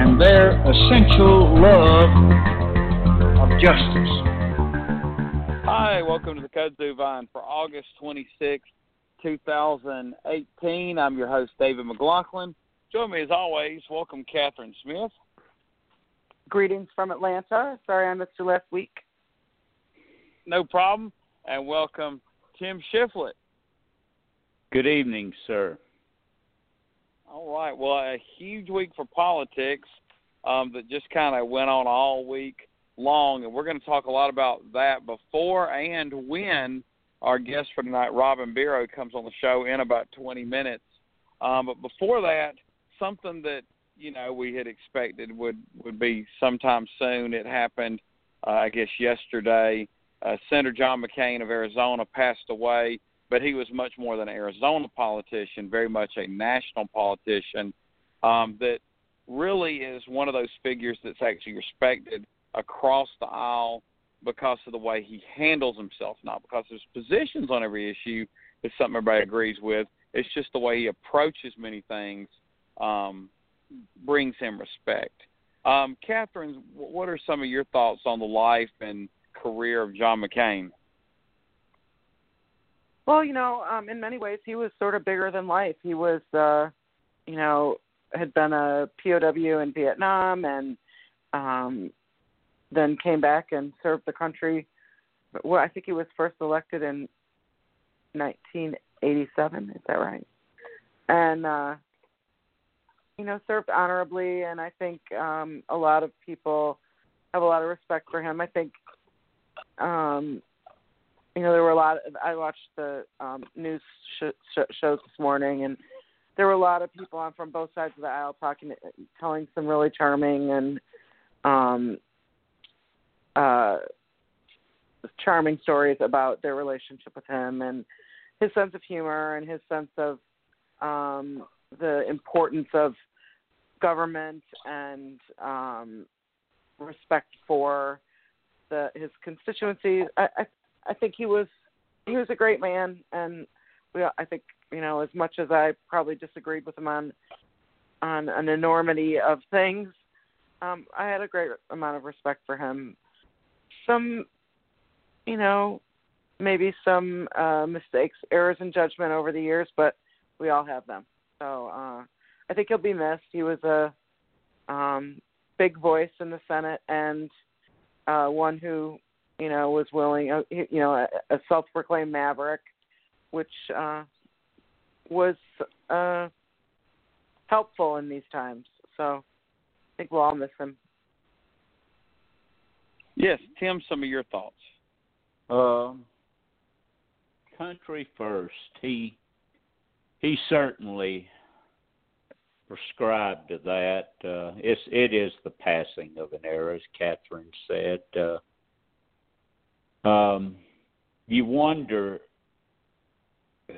and their essential love of justice. Hi, welcome to the Kudzu Vine for August 26th, 2018. I'm your host, David McLaughlin. Join me as always. Welcome, Catherine Smith. Greetings from Atlanta. Sorry I missed you last week. No problem. And welcome, Tim Shiflett. Good evening, sir. All right. Well, a huge week for politics um, that just kind of went on all week long, and we're going to talk a lot about that before and when our guest for tonight, Robin Biro, comes on the show in about 20 minutes. Um, but before that, something that you know we had expected would would be sometime soon. It happened, uh, I guess, yesterday. Uh, Senator John McCain of Arizona passed away but he was much more than an Arizona politician, very much a national politician um, that really is one of those figures that's actually respected across the aisle because of the way he handles himself, not because his positions on every issue is something everybody agrees with. It's just the way he approaches many things um, brings him respect. Um, Catherine, what are some of your thoughts on the life and career of John McCain? Well, you know, um, in many ways, he was sort of bigger than life. He was, uh, you know, had been a POW in Vietnam and um, then came back and served the country. Well, I think he was first elected in 1987. Is that right? And uh, you know, served honorably, and I think um, a lot of people have a lot of respect for him. I think um, you know there were a lot of, i watched the um news sh- sh- shows this morning and there were a lot of people on from both sides of the aisle talking telling some really charming and um uh charming stories about their relationship with him and his sense of humor and his sense of um the importance of government and um respect for the his constituencies. I, I I think he was he was a great man, and we I think you know as much as I probably disagreed with him on on an enormity of things, um, I had a great amount of respect for him. Some, you know, maybe some uh, mistakes, errors in judgment over the years, but we all have them. So uh, I think he'll be missed. He was a um, big voice in the Senate and uh, one who you know, was willing, uh, you know, a, a self-proclaimed maverick, which uh, was uh, helpful in these times. So I think we'll all miss him. Yes, Tim, some of your thoughts. Um, country first. He he certainly prescribed to that. Uh, it's it is the passing of an era, as Catherine said. Uh, um, you wonder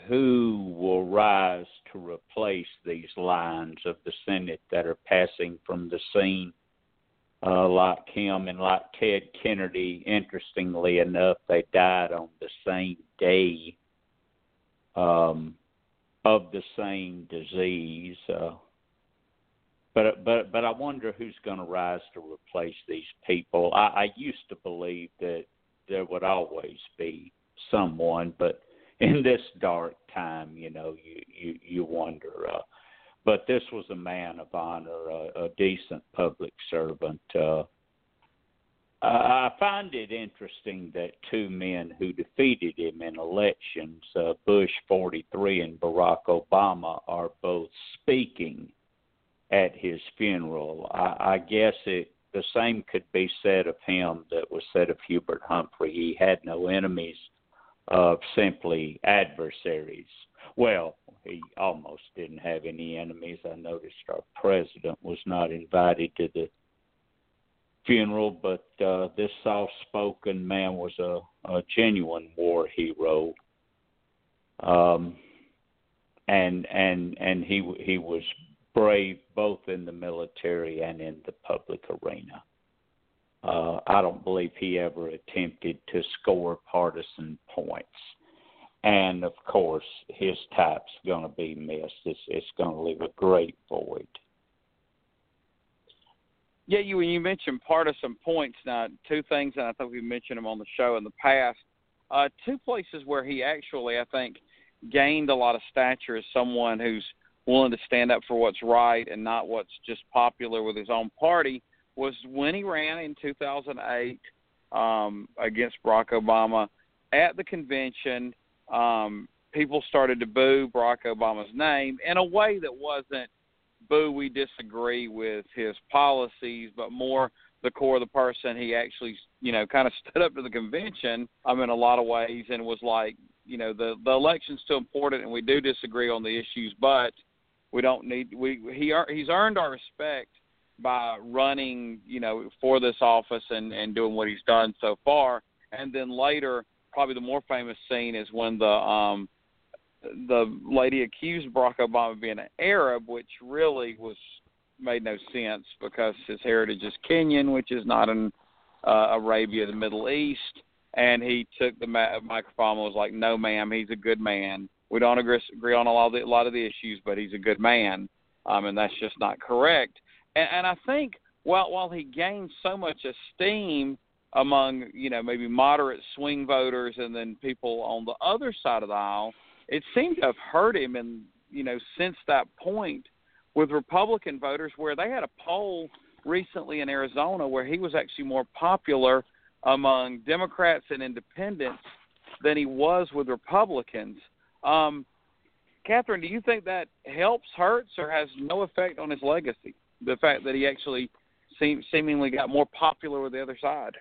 who will rise to replace these lines of the Senate that are passing from the scene, uh, like him and like Ted Kennedy. Interestingly enough, they died on the same day um, of the same disease. Uh, but but but I wonder who's going to rise to replace these people. I, I used to believe that there would always be someone, but in this dark time, you know, you you you wonder. Uh, but this was a man of honor, a, a decent public servant. Uh, I find it interesting that two men who defeated him in elections, uh, Bush 43 and Barack Obama, are both speaking at his funeral. I, I guess it the same could be said of him that was said of Hubert Humphrey. He had no enemies, uh, simply adversaries. Well, he almost didn't have any enemies. I noticed our president was not invited to the funeral, but uh, this soft-spoken man was a, a genuine war hero. Um, and and and he he was brave both in the military and in the public arena. Uh, I don't believe he ever attempted to score partisan points. And of course, his type's going to be missed. It's, it's going to leave a great void. Yeah, you when you mentioned partisan points, now two things, and I think we mentioned them on the show in the past. Uh, two places where he actually, I think, gained a lot of stature as someone who's willing to stand up for what's right and not what's just popular with his own party was when he ran in 2008 um, against Barack Obama at the convention. Um, people started to boo Barack Obama's name in a way that wasn't boo, we disagree with his policies, but more the core of the person. He actually, you know, kind of stood up to the convention. Um, in a lot of ways, and was like, you know, the the election's still important, and we do disagree on the issues, but we don't need we he he's earned our respect by running, you know, for this office and and doing what he's done so far. And then later, probably the more famous scene is when the um the lady accused Barack Obama of being an Arab, which really was made no sense because his heritage is Kenyan, which is not in uh, Arabia, the Middle East. And he took the ma- microphone and was like, "No, ma'am, he's a good man. We don't agree, agree on a lot of the, a lot of the issues, but he's a good man, um, and that's just not correct." And, and I think while while he gained so much esteem among you know maybe moderate swing voters and then people on the other side of the aisle, it seemed to have hurt him and you know since that point with Republican voters where they had a poll recently in Arizona where he was actually more popular among Democrats and independents than he was with Republicans. Um, Catherine, do you think that helps, hurts, or has no effect on his legacy? The fact that he actually seem, seemingly got more popular with the other side.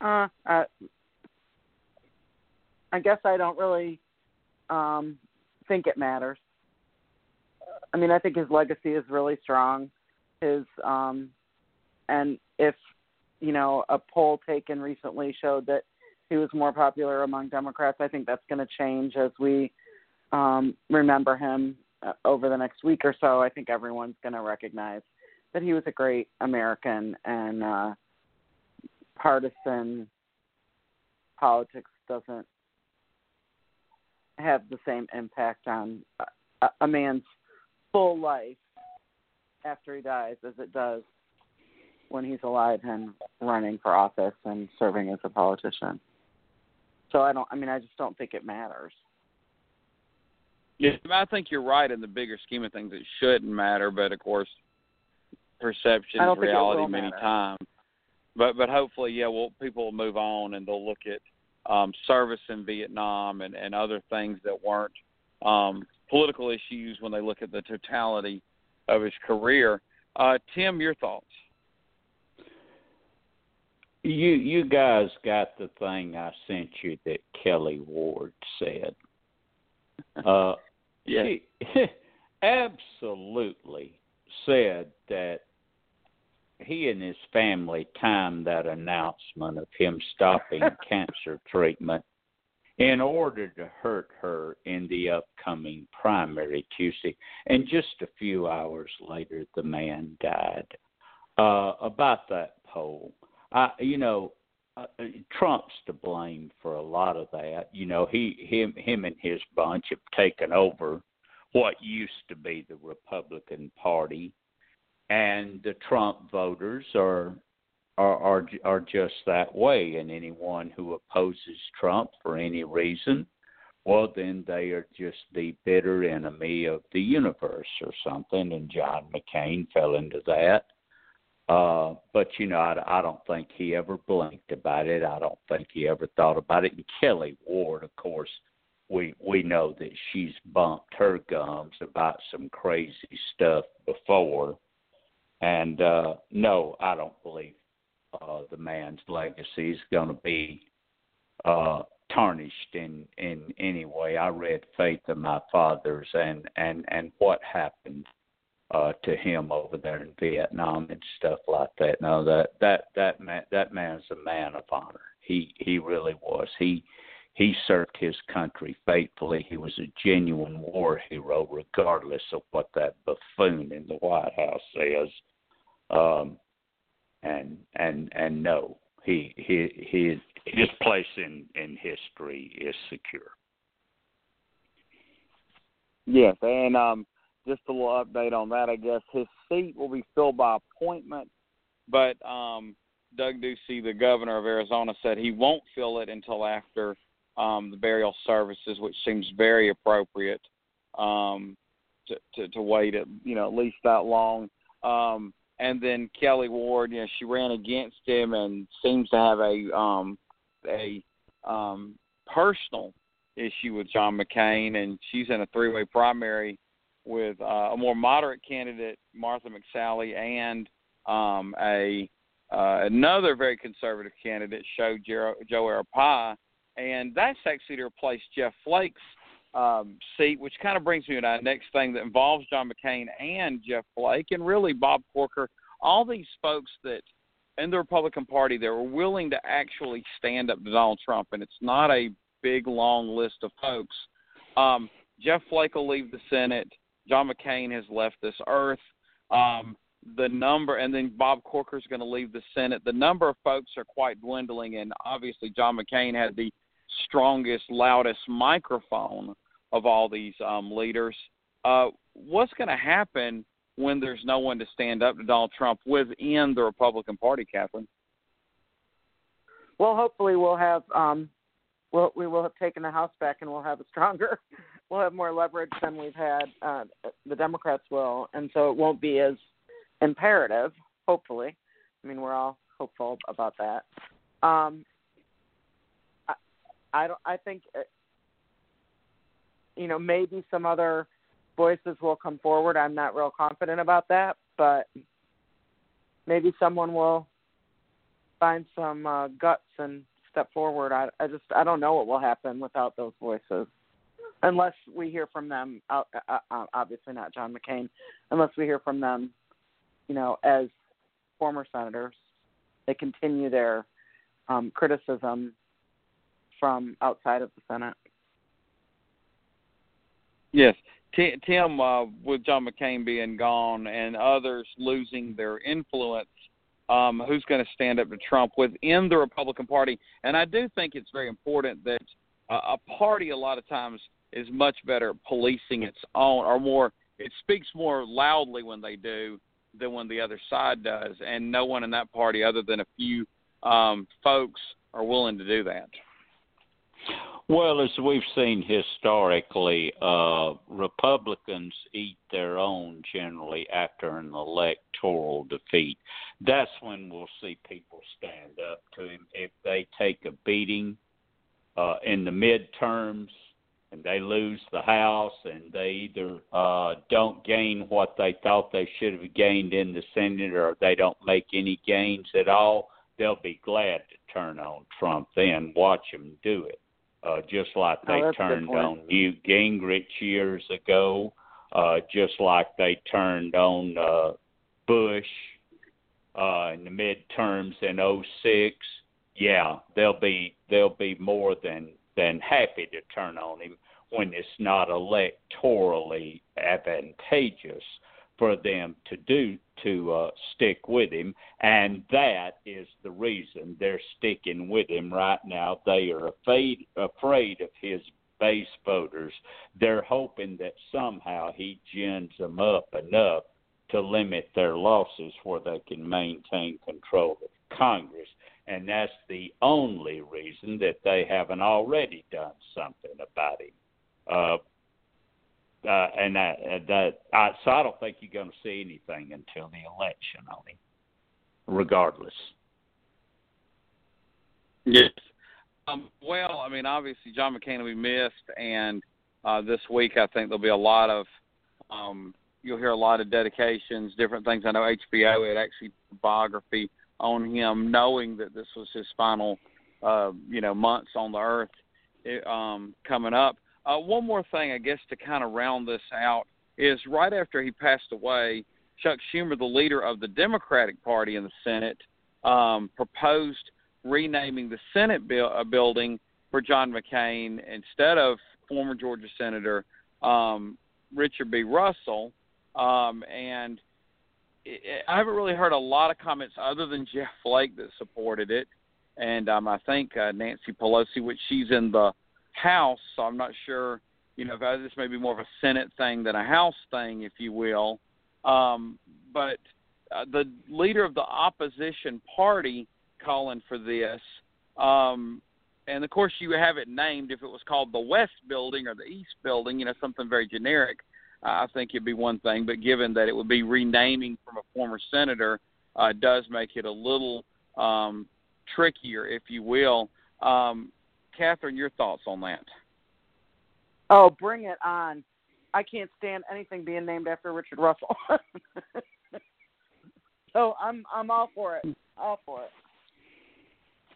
Uh, uh, I guess I don't really um, think it matters. I mean, I think his legacy is really strong. His um, and if you know a poll taken recently showed that he was more popular among Democrats, I think that's going to change as we um, remember him uh, over the next week or so. I think everyone's going to recognize that he was a great American and uh, partisan politics doesn't have the same impact on a, a man's full life after he dies as it does when he's alive and running for office and serving as a politician. So I don't I mean I just don't think it matters. Yeah, I think you're right in the bigger scheme of things it shouldn't matter, but of course perception is reality many matter. times. But but hopefully yeah, well people will move on and they'll look at um, service in Vietnam and, and other things that weren't um, political issues when they look at the totality of his career. Uh, Tim, your thoughts? You you guys got the thing I sent you that Kelli Ward said. Uh, Yeah. Absolutely said that he and his family timed that announcement of him stopping cancer treatment in order to hurt her in the upcoming primary Tuesday. And just a few hours later, the man died. Uh, about that poll, I, you know, uh, Trump's to blame for a lot of that. You know, he, him, him, and his bunch have taken over what used to be the Republican Party. And the Trump voters are are are are just that way. And anyone who opposes Trump for any reason well then they are just the bitter enemy of the universe or something. And John McCain fell into that uh but you know I, I don't think he ever blinked about it. I don't think he ever thought about it. And Kelli Ward of course we we know that she's bumped her gums about some crazy stuff before. And uh, no, I don't believe uh, the man's legacy is going to be uh, tarnished in in any way. I read Faith of My Fathers, and and and what happened uh, to him over there in Vietnam and stuff like that. No, that that that man that man's a man of honor. He he really was. He he served his country faithfully. He was a genuine war hero, regardless of what that buffoon in the White House says. Um, and and and no, he he he his place in in history is secure. Yes, and um, just a little update on that. I guess his seat will be filled by appointment, but um, Doug Ducey, the governor of Arizona, said he won't fill it until after um, the burial services, which seems very appropriate um, to, to to wait at you know at least that long. Um, and then Kelli Ward, you know, she ran against him and seems to have a um, a um, personal issue with John McCain, and she's in a three-way primary with uh, a more moderate candidate, Martha McSally, and um, a uh, another very conservative candidate, Joe Joe Arpaio, and that's actually to replace Jeff Flake's um, seat, which kind of brings me to our next thing that involves John McCain and Jeff Flake, and really Bob Corker. All these folks that in the Republican Party that were willing to actually stand up to Donald Trump, and it's not a big long list of folks. Um, Jeff Flake will leave the Senate. John McCain has left this earth. Um, the number, and then Bob Corker is going to leave the Senate. The number of folks are quite dwindling, and obviously John McCain had the strongest, loudest microphone of all these um, leaders. Uh, what's going to happen when there's no one to stand up to Donald Trump within the Republican Party, Catherine? Well, hopefully we'll have um, we'll, we will have taken the House back, and we'll have a stronger, we'll have more leverage than we've had. Uh, the Democrats will, and so it won't be as imperative. Hopefully, I mean we're all hopeful about that. Um, I, I don't. I think uh, you know maybe some other voices will come forward. I'm not real confident about that, but maybe someone will find some uh, guts and step forward. I, I just I don't know what will happen without those voices, unless we hear from them. Uh, uh, uh, obviously not John McCain, unless we hear from them, you know, as former senators, they continue their um, criticism from outside of the Senate. Yes, Tim, uh, with John McCain being gone and others losing their influence um, who's going to stand up to Trump within the Republican Party. And I do think it's very important that uh, a party a lot of times is much better at policing its own, or more, it speaks more loudly when they do than when the other side does. And no one in that party, other than a few um, folks, are willing to do that. Well, as we've seen historically, uh, Republicans eat their own generally after an electoral defeat. That's when we'll see people stand up to him. If they take a beating uh, in the midterms and they lose the House and they either uh, don't gain what they thought they should have gained in the Senate or they don't make any gains at all, they'll be glad to turn on Trump then. Watch him do it uh, just like they oh, turned on Newt Gingrich years ago, uh, just like they turned on uh, Bush uh, in the midterms in '06. Yeah, they'll be they'll be more than than happy to turn on him when it's not electorally advantageous for them to do to uh, stick with him, and that is the reason they're sticking with him right now. They are afraid afraid of his base voters. They're hoping that somehow he gins them up enough to limit their losses where they can maintain control of Congress. And that's the only reason that they haven't already done something about him. Uh, uh, and that, uh, that I, so I don't think you're going to see anything until the election on him, regardless. Yes. Um, well, I mean, obviously John McCain will be missed, and uh, this week I think there'll be a lot of um, you'll hear a lot of dedications, different things. I know HBO had actually biography on him, knowing that this was his final, uh, you know, months on the earth um, coming up. Uh, one more thing, I guess, to kind of round this out. is right after he passed away, Chuck Schumer, the leader of the Democratic Party in the Senate, um, proposed renaming the Senate bu- uh, building for John McCain instead of former Georgia Senator um, Richard B. Russell. Um, and I haven't really heard a lot of comments other than Jeff Flake that supported it, and um, I think uh, Nancy Pelosi, which she's in the House, so I'm not sure. You know, this may be more of a Senate thing than a House thing, if you will. Um, but uh, the leader of the opposition party calling for this. Um, and of course, you have it named. If it was called the West Building or the East Building, you know, something very generic, I think it'd be one thing. But given that it would be renaming from a former senator, uh, does make it a little um, trickier, if you will. Um, Catherine, your thoughts on that? Oh, bring it on! I can't stand anything being named after Richard Russell. so I'm I'm all for it. All for it.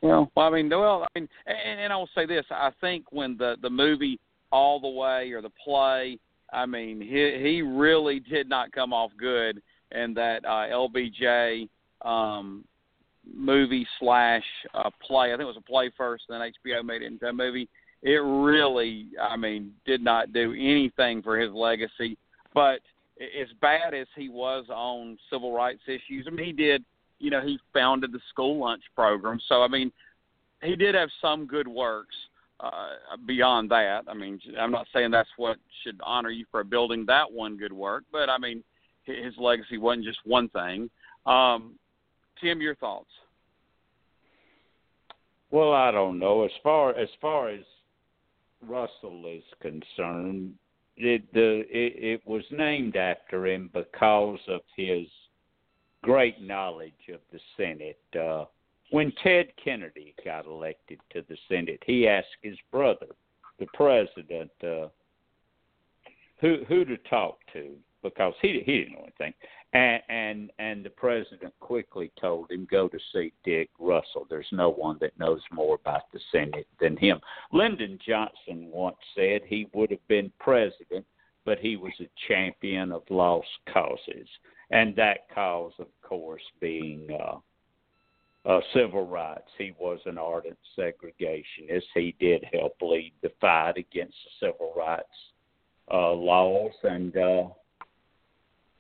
Well, I mean, well, I mean, and, and I will say this: I think when the the movie All the Way or the play, I mean, he he really did not come off good in that uh, LBJ um, movie slash uh, play. I think it was a play first, then HBO made it into a movie. It really, I mean, did not do anything for his legacy. But as bad as he was on civil rights issues, I mean, he did you know, he founded the school lunch program. So I mean, he did have some good works. Uh, beyond that, I mean, I'm not saying that's what should honor you for building that one good work, but I mean, his legacy wasn't just one thing. Um, Tim, your thoughts? Well, I don't know. As far as far as Russell is concerned, it the it, it was named after him because of his great knowledge of the Senate. Uh, when Ted Kennedy got elected to the Senate, he asked his brother, the president, uh, who who to talk to because he he didn't know anything, and and and the president quickly told him go to see Dick Russell. There's no one that knows more about the Senate than him. Lyndon Johnson once said he would have been president, but he was a champion of lost causes and that cause, of course, being uh, uh, civil rights. He was an ardent segregationist. He did help lead the fight against the civil rights uh, laws, and uh,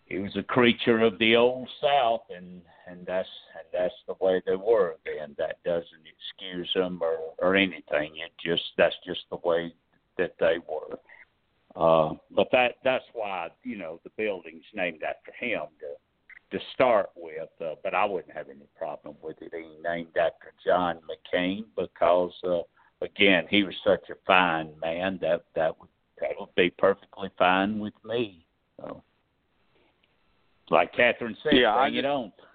he was a creature of the old South, and and that's and that's the way they were then. That doesn't excuse them or or anything. It just that's just the way that they were. Uh, but that that's why you know the building's named after him to to start with. Uh, but I wouldn't have any problem with it being named after John McCain because uh, again he was such a fine man that that would that would be perfectly fine with me. So, like Catherine said, yeah, bring I it on.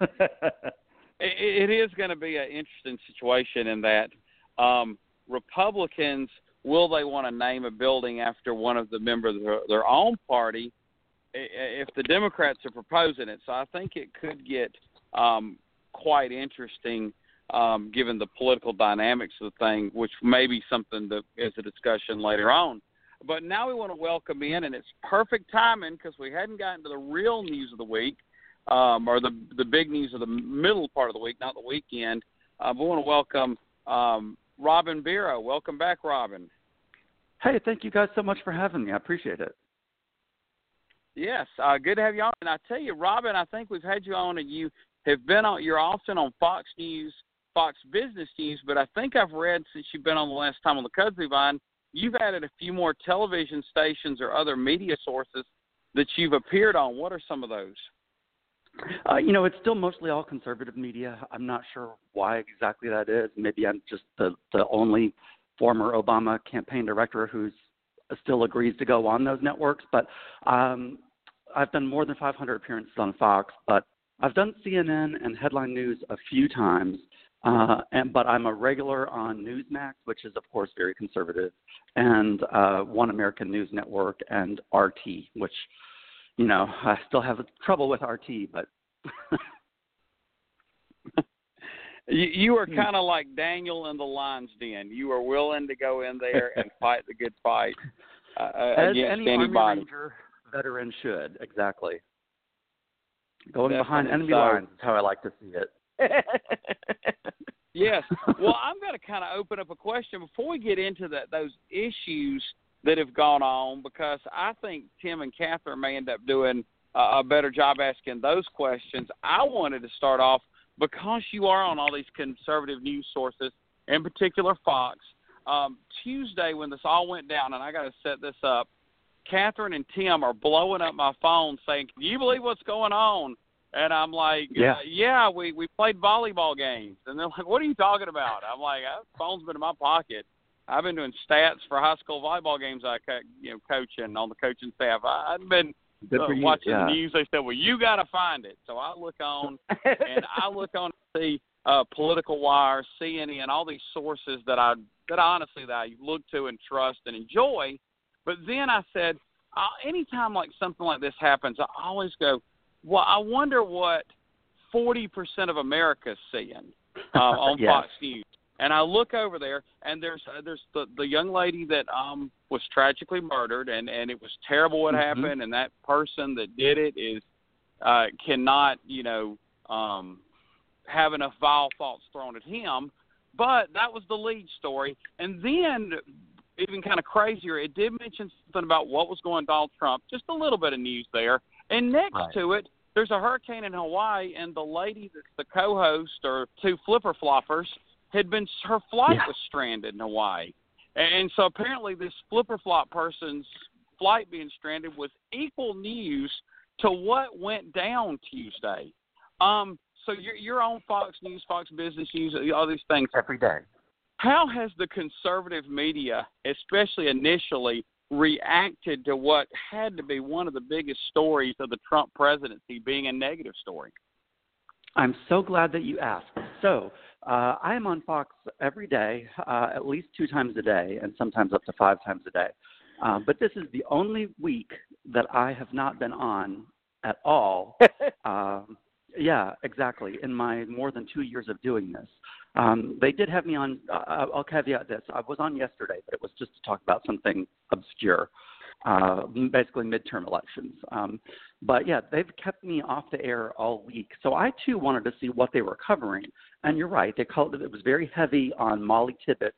it, it is going to be an interesting situation in that um, Republicans will they want to name a building after one of the members of their, their own party if the Democrats are proposing it? So I think it could get um, quite interesting um, given the political dynamics of the thing, which may be something that is a discussion later on. But now we want to welcome in, and it's perfect timing because we hadn't gotten to the real news of the week, um, or the the big news of the middle part of the week, not the weekend. Uh, we want to welcome um, Robin Biro. Welcome back, Robin. Hey, thank you guys so much for having me. I appreciate it. Yes, uh, good to have you on. And I tell you, Robin, I think we've had you on, and you have been on. You're often on Fox News, Fox Business News, but I think I've read since you've been on the last time on the Kudzu Vine, you've added a few more television stations or other media sources that you've appeared on. What are some of those? Uh, you know, it's still mostly all conservative media. I'm not sure why exactly that is. Maybe I'm just the the only former Obama campaign director who's still agrees to go on those networks. But um, I've done more than 500 appearances on Fox, but I've done CNN and Headline News a few times. Uh, and but I'm a regular on Newsmax, which is of course very conservative, and uh, One American News Network and RT, which you know I still have trouble with RT, but You, you are kind of like Daniel in the lion's den. You are willing to go in there and fight the good fight uh, As against any anybody. Army Ranger veteran should exactly. Going behind enemy lines is how I like to see it. Yes. Well, I'm going to kind of open up a question before we get into that those issues that have gone on because I think Tim and Catherine may end up doing a, a better job asking those questions. I wanted to start off because you are on all these conservative news sources, in particular Fox. Um, Tuesday, when this all went down, and I got to set this up, Catherine and Tim are blowing up my phone saying, "Can you believe what's going on?" And I'm like, Yeah. uh, yeah, we we played volleyball games." And they're like, "What are you talking about?" I'm like, phone's been in my pocket. I've been doing stats for high school volleyball games. I co- you know coaching on the coaching staff. I, I've been Good uh, watching yeah. the news. They said, "Well, you got to find it." So I look on and I look on to see uh, Political Wire, CNN, all these sources that I that I honestly that I look to and trust and enjoy. But then I said, uh, anytime like something like this happens, I always go, well, I wonder what forty percent of America's seeing uh, on Yes. Fox News. And I look over there, and there's uh, there's the the young lady that um was tragically murdered, and and it was terrible what Mhm. happened, and that person that did it is uh cannot you know um have enough vile thoughts thrown at him. But that was the lead story, and then even kind of crazier, it did mention something about what was going on Donald Trump, just a little bit of news there. And next Right. to it, there's a hurricane in Hawaii, and the lady that's the co-host or two flipper floppers had been her flight Yeah. was stranded in Hawaii, and so apparently this flipper flop person's flight being stranded was equal news to what went down Tuesday. Um, so you're you're on Fox News, Fox Business News, all these things. Every day. How has the conservative media, especially initially, reacted to what had to be one of the biggest stories of the Trump presidency being a negative story? I'm so glad that you asked. So, uh, I am on Fox every day, uh, at least two times a day, and sometimes up to five times a day. Um, but this is the only week that I have not been on at all. um, yeah, exactly. In my more than two years of doing this, um, they did have me on. Uh, I'll caveat this: I was on yesterday, but it was just to talk about something obscure, uh, basically midterm elections. Um, but yeah, they've kept me off the air all week, so I too wanted to see what they were covering. And you're right; they called it. It was very heavy on Molly Tibbet,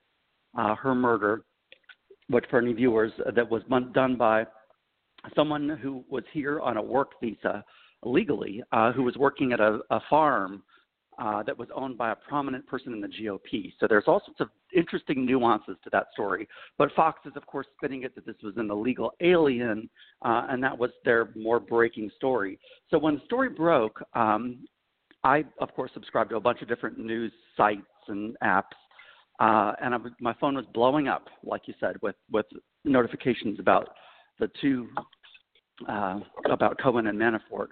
uh, her murder, which for any viewers, uh, that was done by someone who was here on a work visa legally, uh, who was working at a, a farm uh, that was owned by a prominent person in the GOP. So there's all sorts of interesting nuances to that story. But Fox is, of course, spinning it that this was an illegal alien, uh, and that was their more breaking story. So when the story broke, um, I, of course, subscribed to a bunch of different news sites and apps. Uh, and I my phone was blowing up, like you said, with, with notifications about the two uh, about Cohen and Manafort.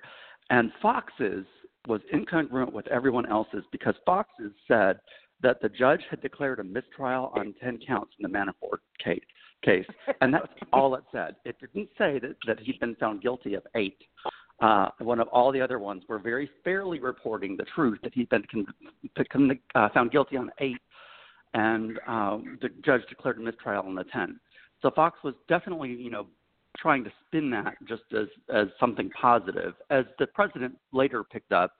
And Fox's was incongruent with everyone else's because Fox's said that the judge had declared a mistrial on 10 counts in the Manafort case. Case, and that's all it said. It didn't say that, that he'd been found guilty of eight. Uh, one of all the other ones were very fairly reporting the truth that he'd been con- con- uh, found guilty on eight, and um, the judge declared a mistrial on the ten. So Fox was definitely, you know, trying to spin that just as as something positive, as the president later picked up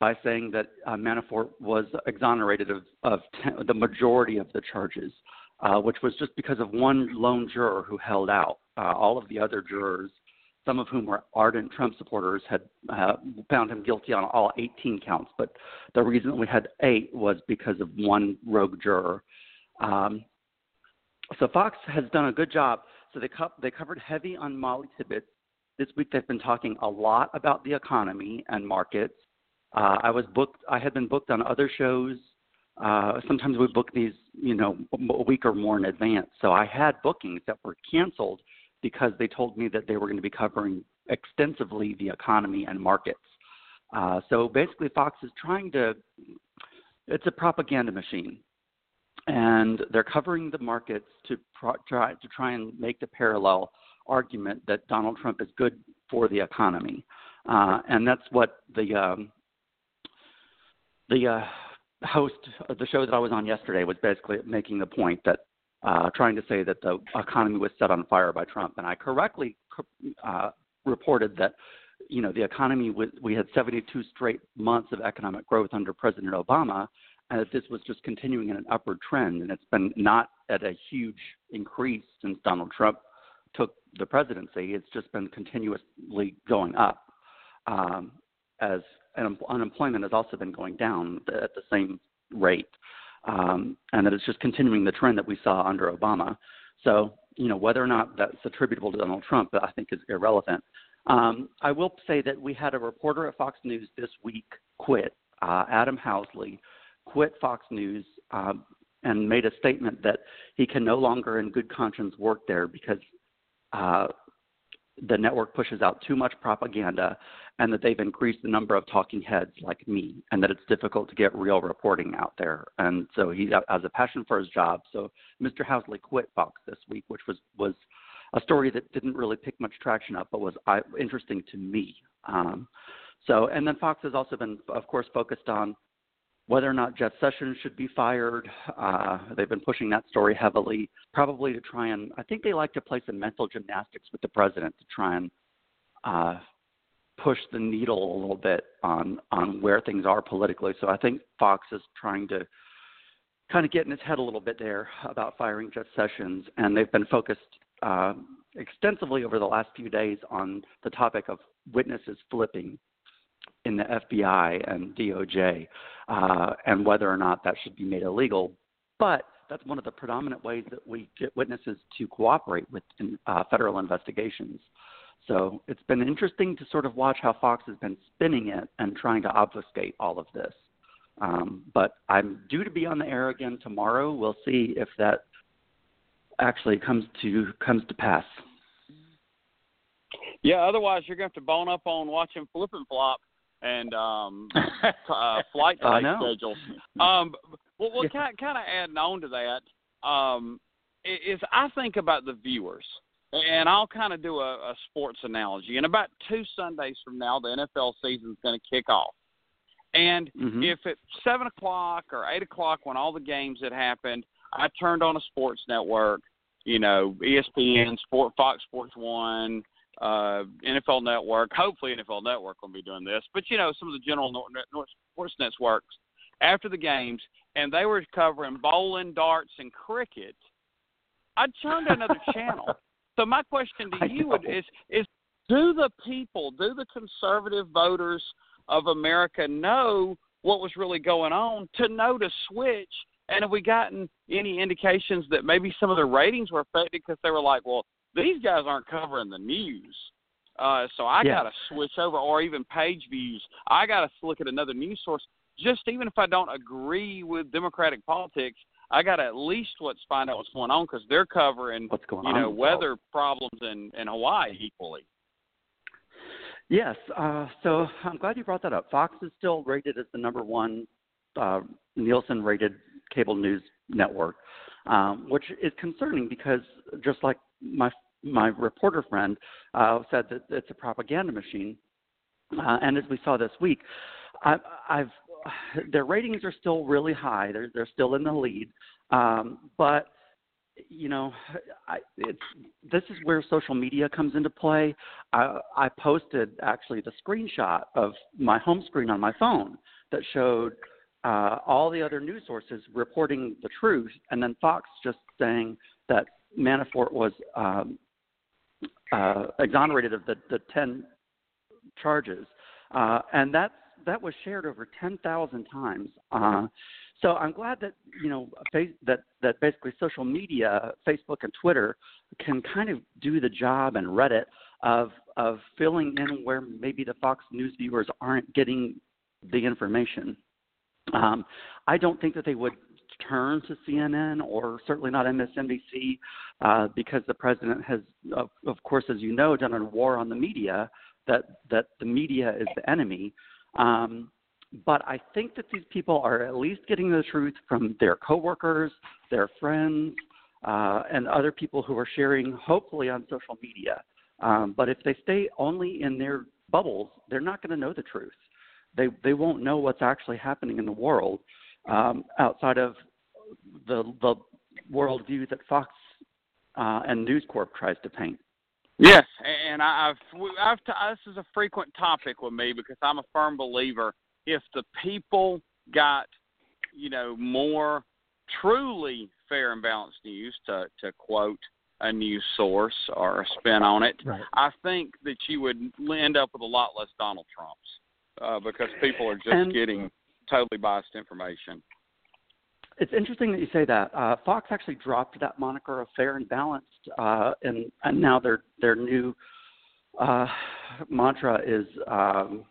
by saying that uh, Manafort was exonerated of, of ten, the majority of the charges, uh, which was just because of one lone juror who held out. Uh, all of the other jurors, some of whom were ardent Trump supporters, had uh, found him guilty on all 18 counts. But the reason we had eight was because of one rogue juror. Um, so Fox has done a good job. So they co- they covered heavy on Molly Tibbetts. This week they've been talking a lot about the economy and markets. Uh, I was booked. I had been booked on other shows. Uh, sometimes we book these, you know, a week or more in advance. So I had bookings that were canceled because they told me that they were going to be covering extensively the economy and markets. Uh, so basically, Fox is trying to. It's a propaganda machine and they're covering the markets to pro- try to try and make the parallel argument that Donald Trump is good for the economy, uh, and that's what the um, the uh, host of the show that I was on yesterday was basically making the point that uh, trying to say that the economy was set on fire by Trump, and I correctly uh, reported that you know the economy was, we had 72 straight months of economic growth under President Obama, and that this was just continuing in an upward trend, and it's been not at a huge increase since Donald Trump took the presidency. It's just been continuously going up, um, as and unemployment has also been going down at the same rate, um, and that it's just continuing the trend that we saw under Obama. So, you know, whether or not that's attributable to Donald Trump, I think is irrelevant. Um, I will say that we had a reporter at Fox News this week quit, uh, Adam Housley, quit Fox News um, and made a statement that he can no longer, in good conscience, work there because uh, the network pushes out too much propaganda and that they've increased the number of talking heads like me and that it's difficult to get real reporting out there. And so he has a passion for his job. So Mr. Housley quit Fox this week, which was, was a story that didn't really pick much traction up, but was interesting to me. Um, so, and then Fox has also been, of course, focused on whether or not Jeff Sessions should be fired. Uh, they've been pushing that story heavily, probably to try and. I think they like to play some mental gymnastics with the president to try and uh, push the needle a little bit on on where things are politically. So I think Fox is trying to kind of get in his head a little bit there about firing Jeff Sessions, and they've been focused uh, extensively over the last few days on the topic of witnesses flipping in the FBI and DOJ uh, and whether or not that should be made illegal. But that's one of the predominant ways that we get witnesses to cooperate with in, uh, federal investigations. So it's been interesting to sort of watch how Fox has been spinning it and trying to obfuscate all of this. Um, but I'm due to be on the air again tomorrow. We'll see if that actually comes to comes to pass. Yeah, otherwise you're going to have to bone up on watching Flip and Flop and um, uh, flight schedules. Um, well, well, kind kind of adding on to that um, is I think about the viewers, and I'll kind of do a, a sports analogy. And about two Sundays from now, the NFL season is going to kick off. And mm-hmm. if at seven o'clock or eight o'clock, when all the games had happened, I turned on a sports network, you know, ESPN, Sport, Fox Sports One, uh, NFL Network. Hopefully, NFL Network will be doing this, but you know, some of the general North, sports networks after the games, and they were covering bowling, darts, and cricket. I turned turn to another channel. So my question to you is: is do the people, do the conservative voters of America know what was really going on to know to switch? And have we gotten any indications that maybe some of the ratings were affected because they were like, well, these guys aren't covering the news. Uh, so I yeah. got to switch over, or even page views. I got to look at another news source. Just even if I don't agree with Democratic politics, I got to at least what's find out what's going on because they're covering what's going you on know weather problems in in Hawaii equally. Yes, uh, so I'm glad you brought that up. Fox is still rated as the number one uh, Nielsen rated cable news network, um, which is concerning because just like my my reporter friend uh, said that it's a propaganda machine, uh, and as we saw this week, I, I've their ratings are still really high. They're they're still in the lead, um, but you know, I, it's this is where social media comes into play. I, I posted actually the screenshot of my home screen on my phone that showed uh, all the other news sources reporting the truth, and then Fox just saying that Manafort was um, uh, exonerated of the, the 10 charges. Uh, and that, that was shared over 10,000 times. Uh, so I'm glad that, you know, that, that basically social media, Facebook and Twitter, can kind of do the job and Reddit of, of filling in where maybe the Fox News viewers aren't getting the information. Um, I don't think that they would turn to CNN or certainly not MSNBC uh, because the president has, of, of, course, as you know, done a war on the media. That that the media is the enemy. Um, but I think that these people are at least getting the truth from their coworkers, their friends, uh, and other people who are sharing, hopefully, on social media. Um, but if they stay only in their bubbles, they're not going to know the truth. They they won't know what's actually happening in the world um, outside of the the worldview that Fox uh, and News Corp tries to paint. Yes, and I, I've, I've t- this is a frequent topic with me because I'm a firm believer. If the people got, you know, more truly fair and balanced news, to to quote a news source or a spin on it, right. I think that you would end up with a lot less Donald Trumps uh, because people are just and, getting totally biased information. It's interesting that you say that. Uh, Fox actually dropped that moniker of fair and balanced, uh, and and now their their new uh, mantra is um,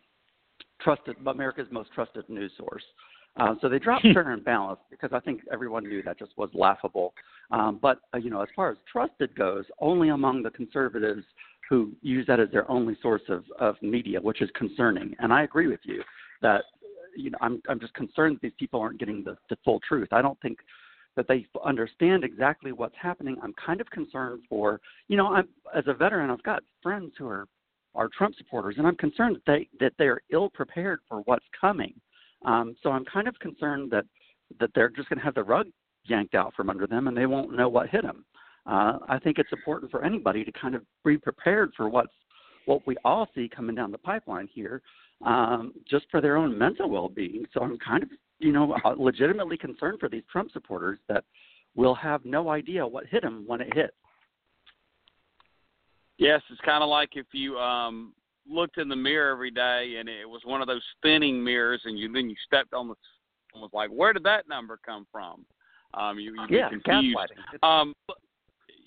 trusted America's most trusted news source. Uh, so they dropped fair and balanced because I think everyone knew that just was laughable. Um, but uh, you know, as far as trusted goes, only among the conservatives who use that as their only source of, of media, which is concerning. And I agree with you that you know, I'm I'm just concerned these people aren't getting the, the full truth. I don't think that they understand exactly what's happening. I'm kind of concerned for, you know, I'm as a veteran, I've got friends who are are Trump supporters, and I'm concerned that they that they are ill prepared for what's coming. Um, so I'm kind of concerned that that they're just going to have the rug yanked out from under them, and they won't know what hit them. Uh, I think it's important for anybody to kind of be prepared for what's what we all see coming down the pipeline here um, just for their own mental well-being. So I'm kind of, you know, uh, legitimately concerned for these Trump supporters that will have no idea what hit them when it hit. Yes, it's kind of like if you um looked in the mirror every day and it was one of those spinning mirrors, and you then you stepped on the and was like, where did that number come from? Um, you you yeah, confused. Um,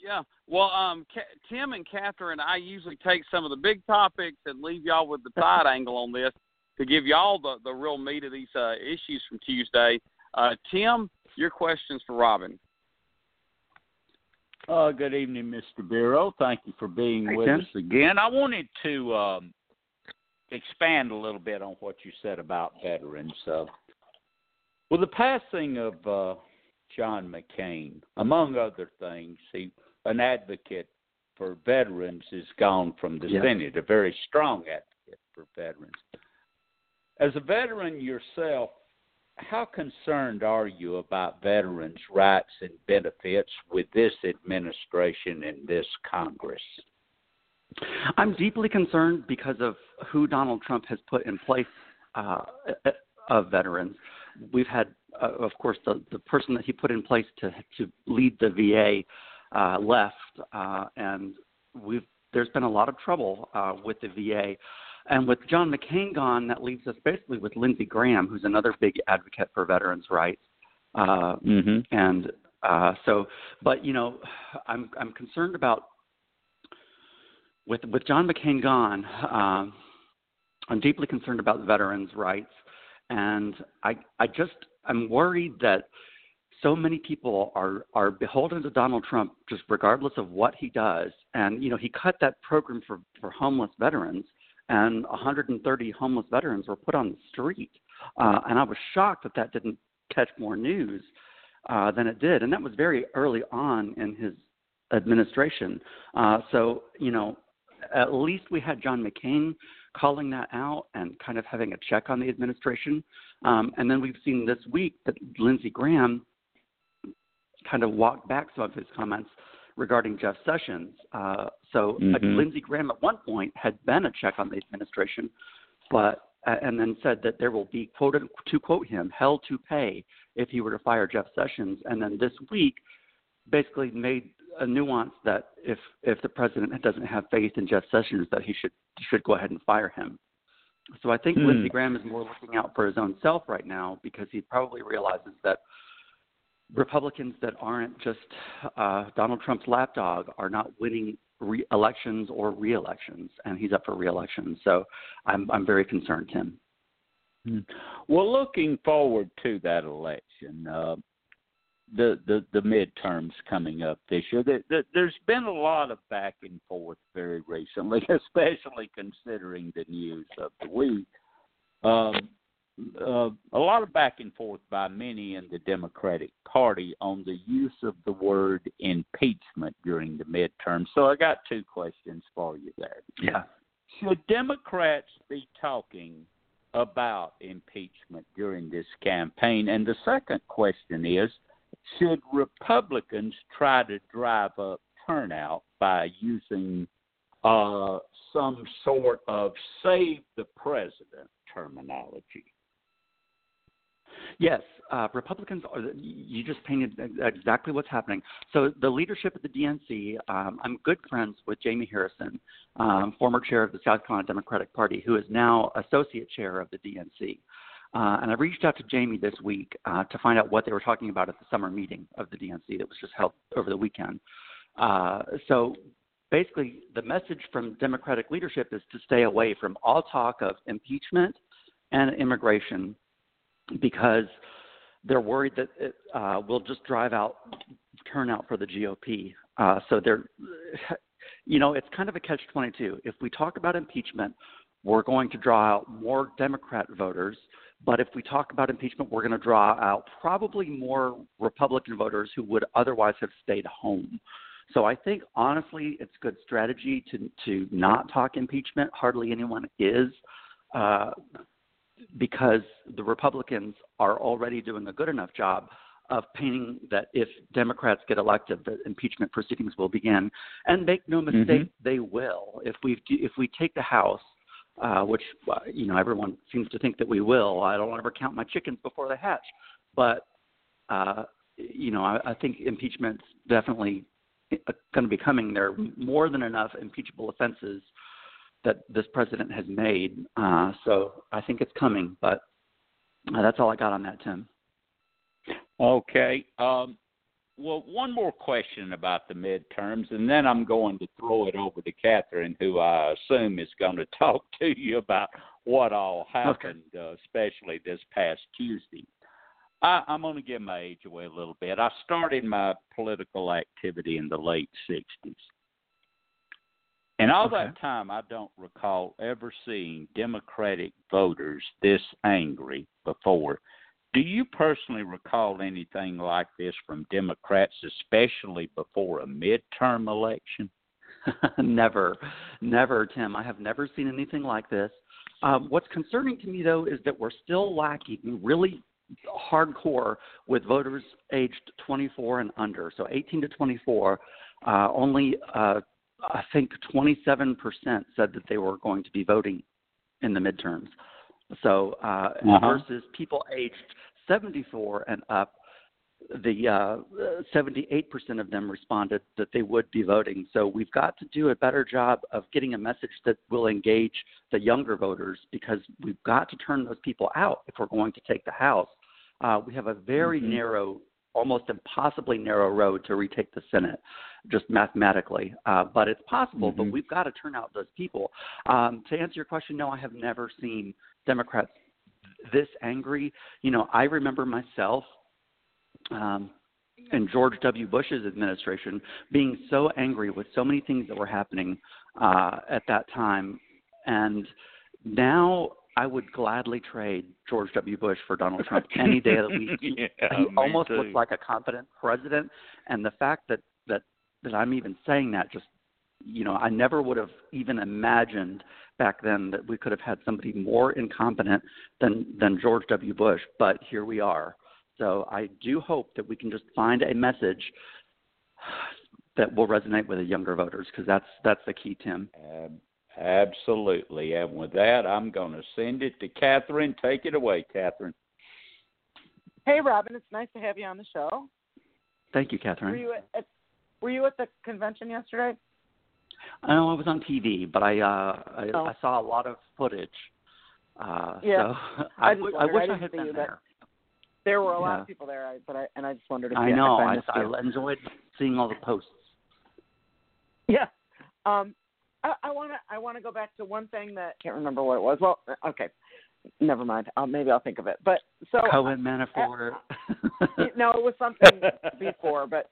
yeah. Well, um, Tim and Catherine, I usually take some of the big topics and leave y'all with the side angle on this to give y'all the the real meat of these uh, issues from Tuesday. Uh, Tim, your questions for Robin. Uh, good evening, Mr. Biro. Thank you for being Hey, with Tim. us again. I wanted to um, expand a little bit on what you said about veterans. Uh, well, the passing of uh, John McCain, among other things, he an advocate for veterans is gone from the Yeah. Senate, a very strong advocate for veterans. As a veteran yourself, how concerned are you about veterans' rights and benefits with this administration and this Congress? I'm deeply concerned because of who Donald Trump has put in place uh, of veterans. We've had, uh, of course, the, the person that he put in place to to lead the VA uh, left, uh, and we've there's been a lot of trouble uh, with the VA. And with John McCain gone, that leaves us basically with Lindsey Graham, who's another big advocate for veterans' rights. Uh, Mm-hmm. and uh, so, but you know, I'm I'm concerned about with with John McCain gone. Um, I'm deeply concerned about veterans' rights, and I I just I'm worried that so many people are are beholden to Donald Trump just regardless of what he does. And you know, he cut that program for for homeless veterans, and 130 homeless veterans were put on the street. Uh, and I was shocked that that didn't catch more news uh, than it did, and that was very early on in his administration. Uh, so you know, at least we had John McCain calling that out and kind of having a check on the administration. Um, and then we've seen this week that Lindsey Graham kind of walked back some of his comments regarding Jeff Sessions. Uh, so Mhm. Lindsey Graham at one point had been a check on the administration, but and then said that there will be quoted to quote him hell to pay if he were to fire Jeff Sessions. And then this week basically made a nuance that if if the president doesn't have faith in Jeff Sessions, that he should should go ahead and fire him. So I think Hmm. Lindsey Graham is more looking out for his own self right now because he probably realizes that Republicans that aren't just uh, Donald Trump's lapdog are not winning re- elections or re-elections, and he's up for re-election. So I'm I'm very concerned, Tim. Well, looking forward to that election, uh, the the the midterms coming up this year. There, there, there's been a lot of back and forth very recently, especially considering the news of the week. Um, uh, a lot of back and forth by many in the Democratic Party on the use of the word impeachment during the midterms. So I got two questions for you there. Yeah. Should Democrats be talking about impeachment during this campaign? And the second question is should Republicans try to drive up turnout by using uh, some sort of save the president terminology. Yes, uh, Republicans are. You just painted exactly what's happening. So the leadership of the DNC. Um, I'm good friends with Jamie Harrison, um, former chair of the South Carolina Democratic Party, who is now associate chair of the DNC. Uh, and I reached out to Jamie this week uh, to find out what they were talking about at the summer meeting of the DNC that was just held over the weekend. Uh, so basically, the message from Democratic leadership is to stay away from all talk of impeachment and immigration because they're worried that it uh, will just drive out turnout for the GOP. Uh, so they're, you know, it's kind of a catch-22. If we talk about impeachment, we're going to draw out more Democrat voters. But if we talk about impeachment, we're going to draw out probably more Republican voters who would otherwise have stayed home. So I think honestly, it's good strategy to to not talk impeachment. Hardly anyone is. Uh, because the Republicans are already doing a good enough job of painting that if Democrats get elected, the impeachment proceedings will begin. And make no mistake, mm-hmm. they will. If we if we take the House, uh, which uh, you know everyone seems to think that we will. I don't ever count my chickens before they hatch, but uh, you know I, I think impeachment's definitely uh, going to be coming. There are more than enough impeachable offenses that this president has made. Uh, so I think it's coming, but uh, that's all I got on that, Tim. Okay. Um, well, one more question about the midterms, and then I'm going to throw it over to Catherine, who I assume is going to talk to you about what all happened, okay. uh, especially this past Tuesday. I, I'm going to give my age away a little bit. I started my political activity in the late 60s. In all okay. that time, I don't recall ever seeing Democratic voters this angry before. Do you personally recall anything like this from Democrats, especially before a midterm election? never, never, Tim. I have never seen anything like this. Um, what's concerning to me, though, is that we're still lacking really hardcore with voters aged 24 and under. So 18 to 24, uh, only uh, I think 27% said that they were going to be voting in the midterms. So uh, uh-huh. versus people aged 74 and up, the uh, 78% of them responded that they would be voting. So we've got to do a better job of getting a message that will engage the younger voters because we've got to turn those people out if we're going to take the House. Uh, we have a very mm-hmm. narrow almost impossibly narrow road to retake the Senate, just mathematically. Uh, but it's possible. Mm-hmm. But we've got to turn out those people. Um, to answer your question, no, I have never seen Democrats this angry. You know, I remember myself. Um, and George W. Bush's administration being so angry with so many things that were happening uh, at that time, and now I would gladly trade George W. Bush for Donald Trump any day of the week. yeah, he almost too. looks like a competent president, and the fact that that that I'm even saying that just you know I never would have even imagined back then that we could have had somebody more incompetent than than George W. Bush, but here we are. So I do hope that we can just find a message that will resonate with the younger voters because that's that's the key, Tim. Absolutely. And with that, I'm going to send it to Catherine. Take it away, Catherine. Hey, Robin. It's nice to have you on the show. Thank you, Catherine. Were you at, were you at the convention yesterday? I know I was on TV, but I uh, I, oh. I saw a lot of footage. Uh, yeah, so I, I, just I wish I, I had been you, there. There were a yeah. lot of people there, but I and I just wondered if I you, know if I, I, I enjoyed seeing all the posts. Yeah, um, I want to I want to go back to one thing that I can't remember what it was. Well, uh, okay, never mind. I'll, maybe I'll think of it. But so Cohen Manafort. Uh, no, it was something before, but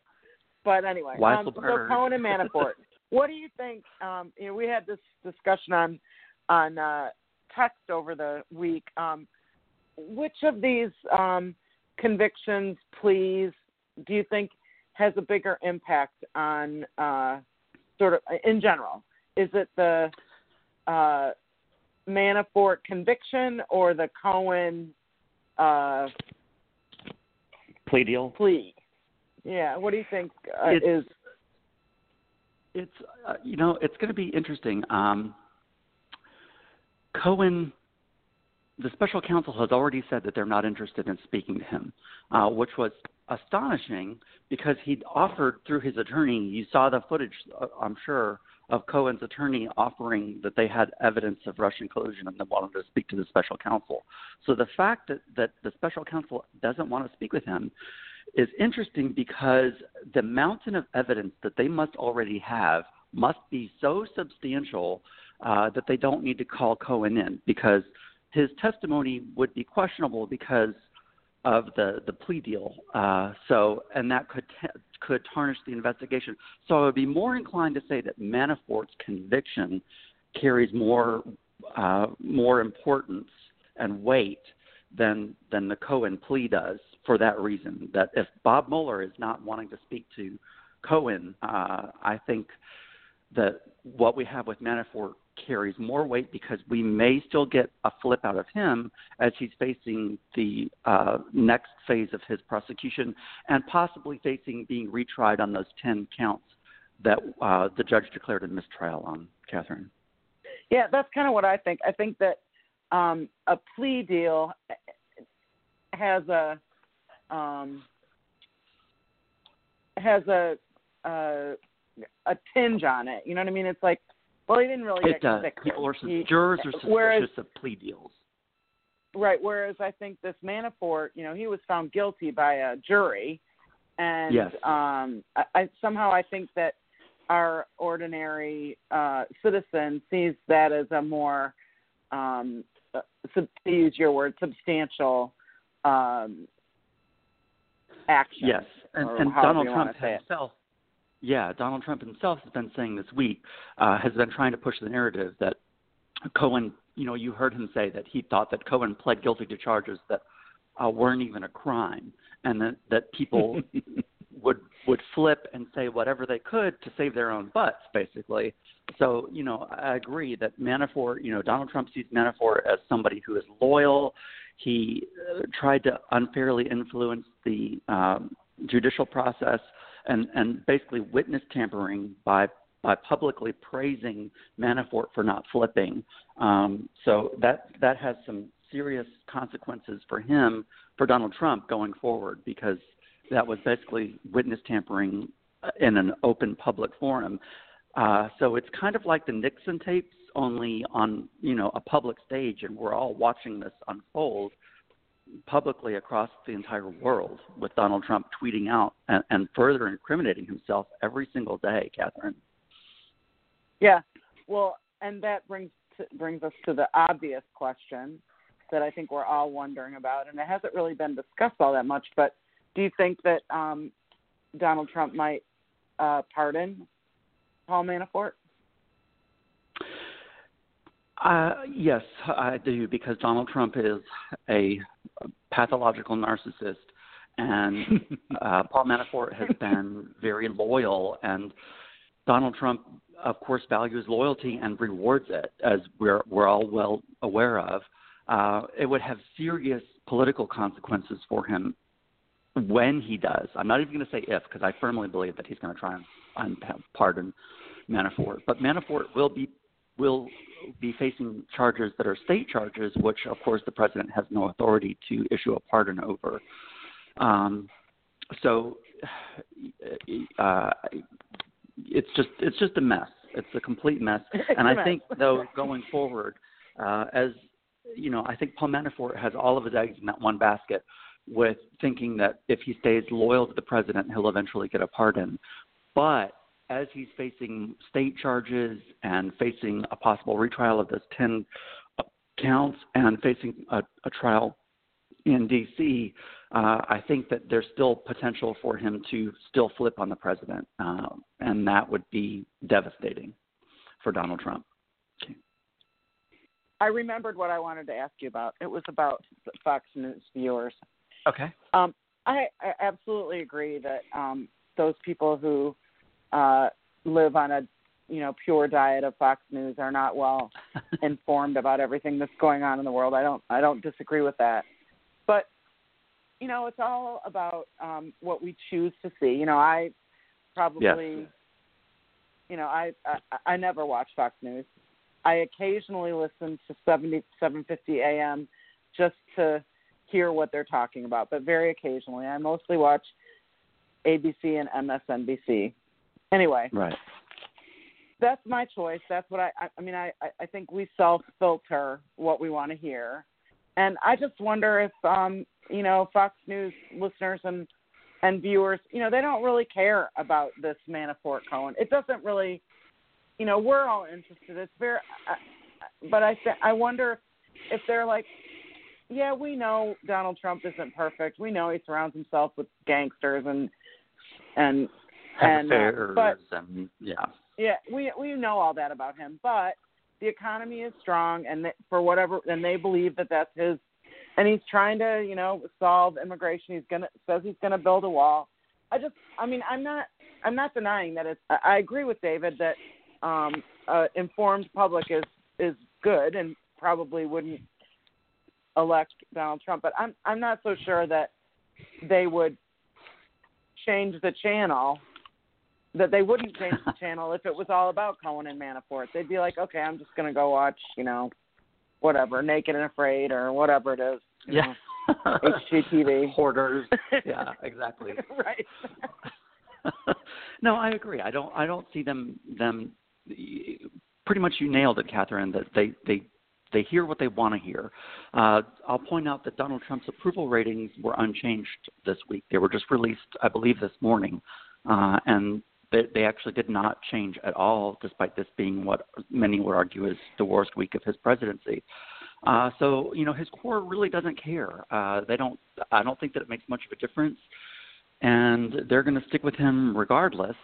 but anyway. Um, so Cohen and Manafort. what do you think? Um, you know, we had this discussion on on uh, text over the week. Um, which of these um, convictions, please, do you think has a bigger impact on uh, sort of in general? Is it the uh, Manafort conviction or the Cohen uh, plea deal? Plea. Yeah. What do you think uh, it's, is? it's uh, you know it's going to be interesting. Um, Cohen, the special counsel has already said that they're not interested in speaking to him, uh, which was astonishing because he'd offered through his attorney. You saw the footage, uh, I'm sure, of Cohen's attorney offering that they had evidence of Russian collusion and they wanted to speak to the special counsel. So the fact that, that the special counsel doesn't want to speak with him is interesting because the mountain of evidence that they must already have must be so substantial uh, that they don't need to call Cohen in because his testimony would be questionable because of the the plea deal. Uh, so, and that could t- could tarnish the investigation. So, I would be more inclined to say that Manafort's conviction carries more uh, more importance and weight than than the Cohen plea does. For that reason, that if Bob Mueller is not wanting to speak to Cohen, uh, I think that what we have with Manafort carries more weight because we may still get a flip out of him as he's facing the uh, next phase of his prosecution and possibly facing being retried on those 10 counts that uh, the judge declared a mistrial on, Catherine. Yeah, that's kind of what I think. I think that um, a plea deal has a um, has a, a a tinge on it. You know what I mean? It's like well, he didn't really it get does. People are He- jurors are suspicious whereas, of plea deals. right. Whereas I think this Manafort, you know, he was found guilty by a jury, and Yes. um, I, I somehow I think that our ordinary uh, citizen sees that as a more, um, uh, sub- to use your word, substantial um, action. Yes, and, and Donald Trump wanna say it. himself. Yeah, Donald Trump himself has been saying this week uh, has been trying to push the narrative that Cohen. You know, you heard him say that he thought that Cohen pled guilty to charges that uh, weren't even a crime, and that that people would would flip and say whatever they could to save their own butts, basically. So, you know, I agree that Manafort, you know, Donald Trump sees Manafort as somebody who is loyal. He uh, tried to unfairly influence the um, judicial process and, and basically witness tampering by by publicly praising Manafort for not flipping. Um, so that that has some serious consequences for him, for Donald Trump going forward, because that was basically witness tampering in an open public forum. Uh, so it's kind of like the Nixon tapes, only on you know a public stage, and we're all watching this unfold publicly across the entire world with Donald Trump tweeting out and, and further incriminating himself every single day, Catherine. Yeah. Well, and that brings to, brings us to the obvious question that I think we're all wondering about, and it hasn't really been discussed all that much. But do you think that um, Donald Trump might uh, pardon Paul Manafort? Uh, yes, I do because Donald Trump is a pathological narcissist, and uh, Paul Manafort has been very loyal, and Donald Trump, of course, values loyalty and rewards it, as we're we're all well aware of. Uh, it would have serious political consequences for him when he does. I'm not even going to say if, because I firmly believe that he's going to try and, and pardon Manafort. But Manafort will be will be facing charges that are state charges, which of course the president has no authority to issue a pardon over. Um, so uh, it's just it's just a mess. It's a complete mess. and I think though going forward, uh, as you know, I think Paul Manafort has all of his eggs in that one basket with thinking that if he stays loyal to the president, he'll eventually get a pardon. But as he's facing state charges and facing a possible retrial of those 10 counts and facing a, a trial in D.C., uh, I think that there's still potential for him to still flip on the president, uh, and that would be devastating for Donald Trump. Okay. I remembered what I wanted to ask you about. It was about Fox News viewers. Okay. Um, I, I absolutely agree that um, those people who uh, live on a you know pure diet of Fox News are not well informed about everything that's going on in the world. I don't I don't disagree with that, but you know it's all about um, what we choose to see. You know I probably Yes. you know, I, I I never watch Fox News. I occasionally listen to 70 750 AM just to hear what they're talking about, but very occasionally. I mostly watch ABC and MSNBC. Anyway, Right. that's my choice. That's what I. I, I mean, I. I think we self filter what we want to hear, and I just wonder if, um, you know, Fox News listeners and and viewers, you know, they don't really care about this Manafort Cohen. It doesn't really, you know, we're all interested. It's very, I, but I th- I wonder if they're like, yeah, we know Donald Trump isn't perfect. We know he surrounds himself with gangsters and and and uh, but and yeah. yeah, we we know all that about him, but the economy is strong, and th- for whatever, and they believe that that's his, and he's trying to, you know, solve immigration. He's gonna says he's gonna build a wall. I just, I mean, I'm not, I'm not denying that it's. I I agree with David that um, uh, informed public is is good and probably wouldn't elect Donald Trump, but I'm I'm not so sure that they would change the channel that they wouldn't change the channel if it was all about Cohen and Manafort. They'd be like, okay, I'm just gonna go watch, you know, whatever, Naked and Afraid or whatever it is. Yeah. know, HGTV. Hoarders. Yeah, exactly. right. no, I agree. I don't. I don't see them. Them. Pretty much, you nailed it, Catherine. That they they they hear what they want to hear. Uh, I'll point out that Donald Trump's approval ratings were unchanged this week. They were just released, I believe, this morning, uh, and they, they actually did not change at all, despite this being what many would argue is the worst week of his presidency. Uh, so you know his core really doesn't care. Uh, they don't. I don't think that it makes much of a difference, and they're going to stick with him regardless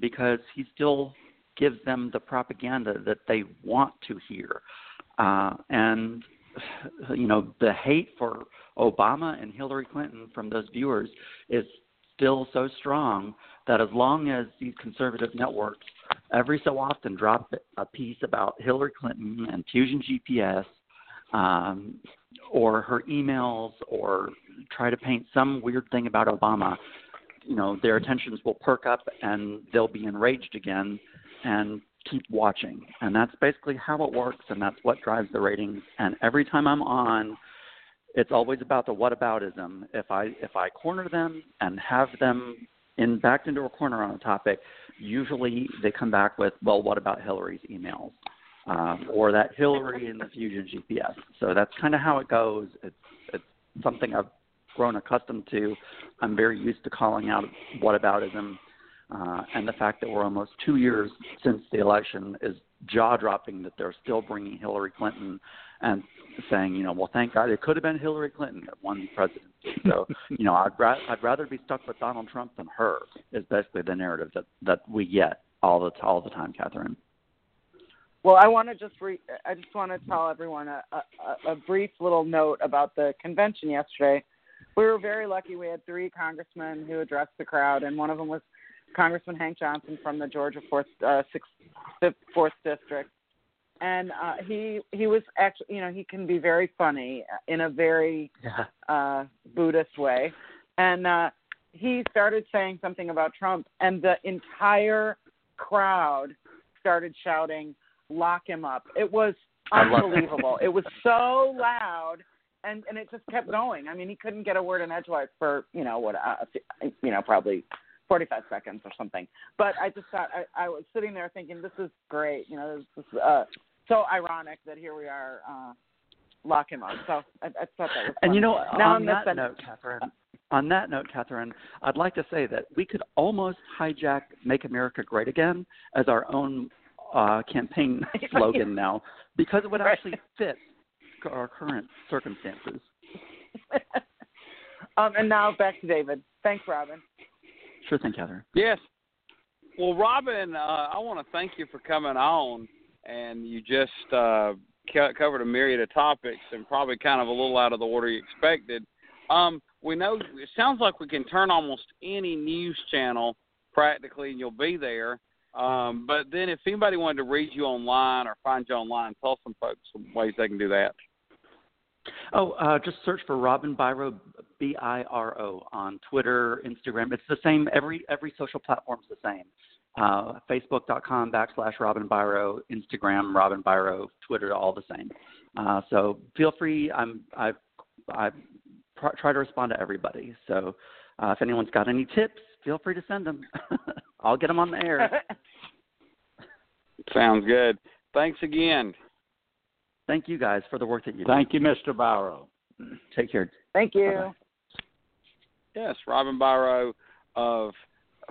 because he still gives them the propaganda that they want to hear. Uh, and you know the hate for Obama and Hillary Clinton from those viewers is still so strong that as long as these conservative networks every so often drop a piece about Hillary Clinton and Fusion GPS um, or her emails or try to paint some weird thing about Obama, you know, their attentions will perk up and they'll be enraged again and keep watching. And that's basically how it works and that's what drives the ratings. And every time I'm on, it's always about the whataboutism. If I if I corner them and have them in backed into a corner on a topic, usually they come back with, well, what about Hillary's emails? Um, or that Hillary in the Fusion GPS. So that's kind of how it goes. It's it's something I've grown accustomed to. I'm very used to calling out whataboutism, uh, and the fact that we're almost two years since the election is jaw dropping that they're still bringing Hillary Clinton and saying, you know, well, thank God it could have been Hillary Clinton that won the presidency. So, you know, I'd, ra- I'd rather be stuck with Donald Trump than her. Is basically the narrative that that we get all the all the time, Catherine. Well, I want to just re- I just want to tell everyone a, a, a brief little note about the convention yesterday. We were very lucky. We had three congressmen who addressed the crowd, and one of them was Congressman Hank Johnson from the Georgia fourth uh, sixth fifth, fourth district, and uh, he he was actually you know he can be very funny in a very Yeah. uh, Buddhist way, and uh, he started saying something about Trump, and the entire crowd started shouting, "Lock him up!" It was it. unbelievable. it was so loud, and and it just kept going. I mean, he couldn't get a word in edgewise for you know what, uh, you know, probably. 45 seconds or something. But I just thought I, I was sitting there thinking, this is great. You know, this is uh, so ironic that here we are, uh, lock him up. So I, I thought that was. And you know, now on I'm that missing- note, Catherine, on that note, Catherine, I'd like to say that we could almost hijack "Make America Great Again" as our own uh, campaign slogan now, because it would actually fit our current circumstances. um, and now back to David. Thanks, Robin. Sure thing, Catherine. Yes. Well, Robin, uh, I want to thank you for coming on, and you just uh, covered a myriad of topics, and probably kind of a little out of the order you expected. Um, we know it sounds like we can turn almost any news channel practically, and you'll be there. Um, but then, if anybody wanted to read you online or find you online, tell some folks some ways they can do that. Oh, uh, just search for Robin Biro, B I R O, on Twitter, Instagram. It's the same. Every every social platform's the same. Uh, Facebook.com backslash Robin Biro, Instagram Robin Biro, Twitter, all the same. Uh, so feel free. I'm I I pr- try to respond to everybody. So uh, if anyone's got any tips, feel free to send them. I'll get them on the air. Sounds good. Thanks again. Thank you guys for the work that you do. Thank you, Mr. Biro. Take care. Thank you. Bye-bye. Yes, Robin Biro of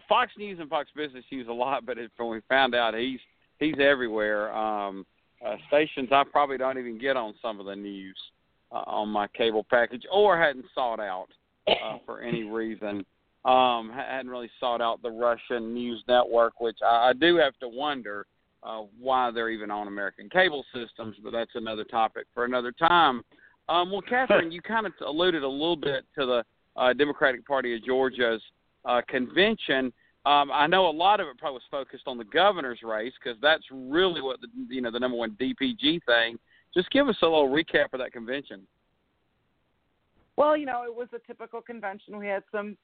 Fox News and Fox Business News a lot, but it, when we found out he's he's everywhere. Um, uh, stations I probably don't even get on some of the news uh, on my cable package, or hadn't sought out uh, for any reason. Um, hadn't really sought out the Russian news network, which I, I do have to wonder uh, why they're even on American cable systems, but that's another topic for another time. Um, well, Catherine, you kind of alluded a little bit to the uh, Democratic Party of Georgia's uh, convention. Um, I know a lot of it probably was focused on the governor's race because that's really what the you know the number one DPG thing. Just give us a little recap of that convention. Well, you know, it was a typical convention. We had some,